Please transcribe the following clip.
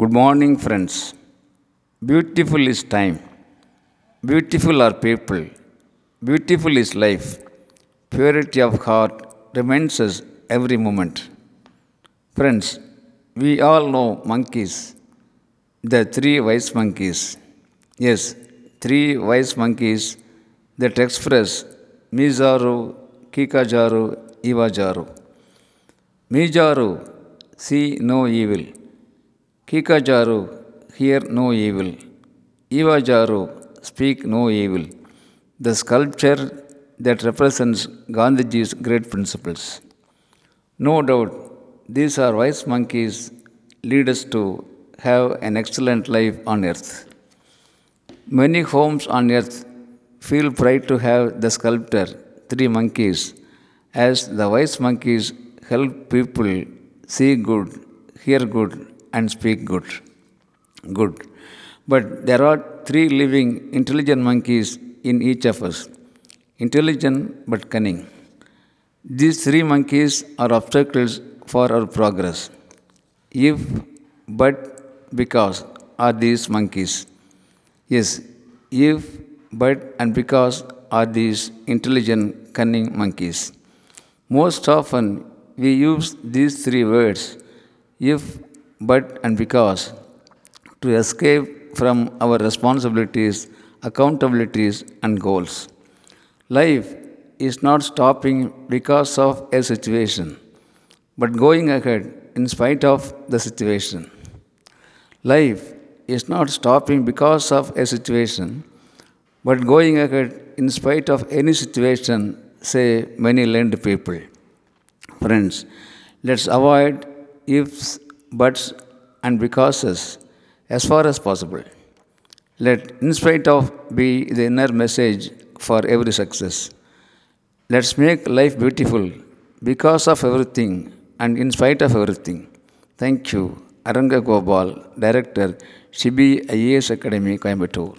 Good morning, friends. Beautiful is time. Beautiful are people. Beautiful is life. Purity of heart reminds us every moment. Friends, we all know monkeys, the three wise monkeys. Yes, three wise monkeys that express Mizaru, Kikajaru, Iwajaru. Mizaru, see no evil. Kikajaru, hear no evil. Iwajaru, speak no evil. The sculpture that represents Gandhiji's great principles. No doubt, these are wise monkeys lead us to have an excellent life on earth. Many homes on earth feel pride to have the sculptor, three monkeys, as the wise monkeys help people see good, hear good, and speak good. Good. But there are three living intelligent monkeys in each of us intelligent but cunning. These three monkeys are obstacles for our progress. If, but, because are these monkeys. Yes, if, but, and because are these intelligent, cunning monkeys. Most often we use these three words, if, but, and because, to escape from our responsibilities, accountabilities, and goals. Life is not stopping because of a situation, but going ahead in spite of the situation. Life is not stopping because of a situation, but going ahead in spite of any situation, say many learned people. Friends, let's avoid ifs, buts, and becauses as far as possible. Let in spite of be the inner message for every success. Let's make life beautiful because of everything and in spite of everything. Thank you. Aranga Gopal, Director, Shibi IAS Academy, Coimbatore.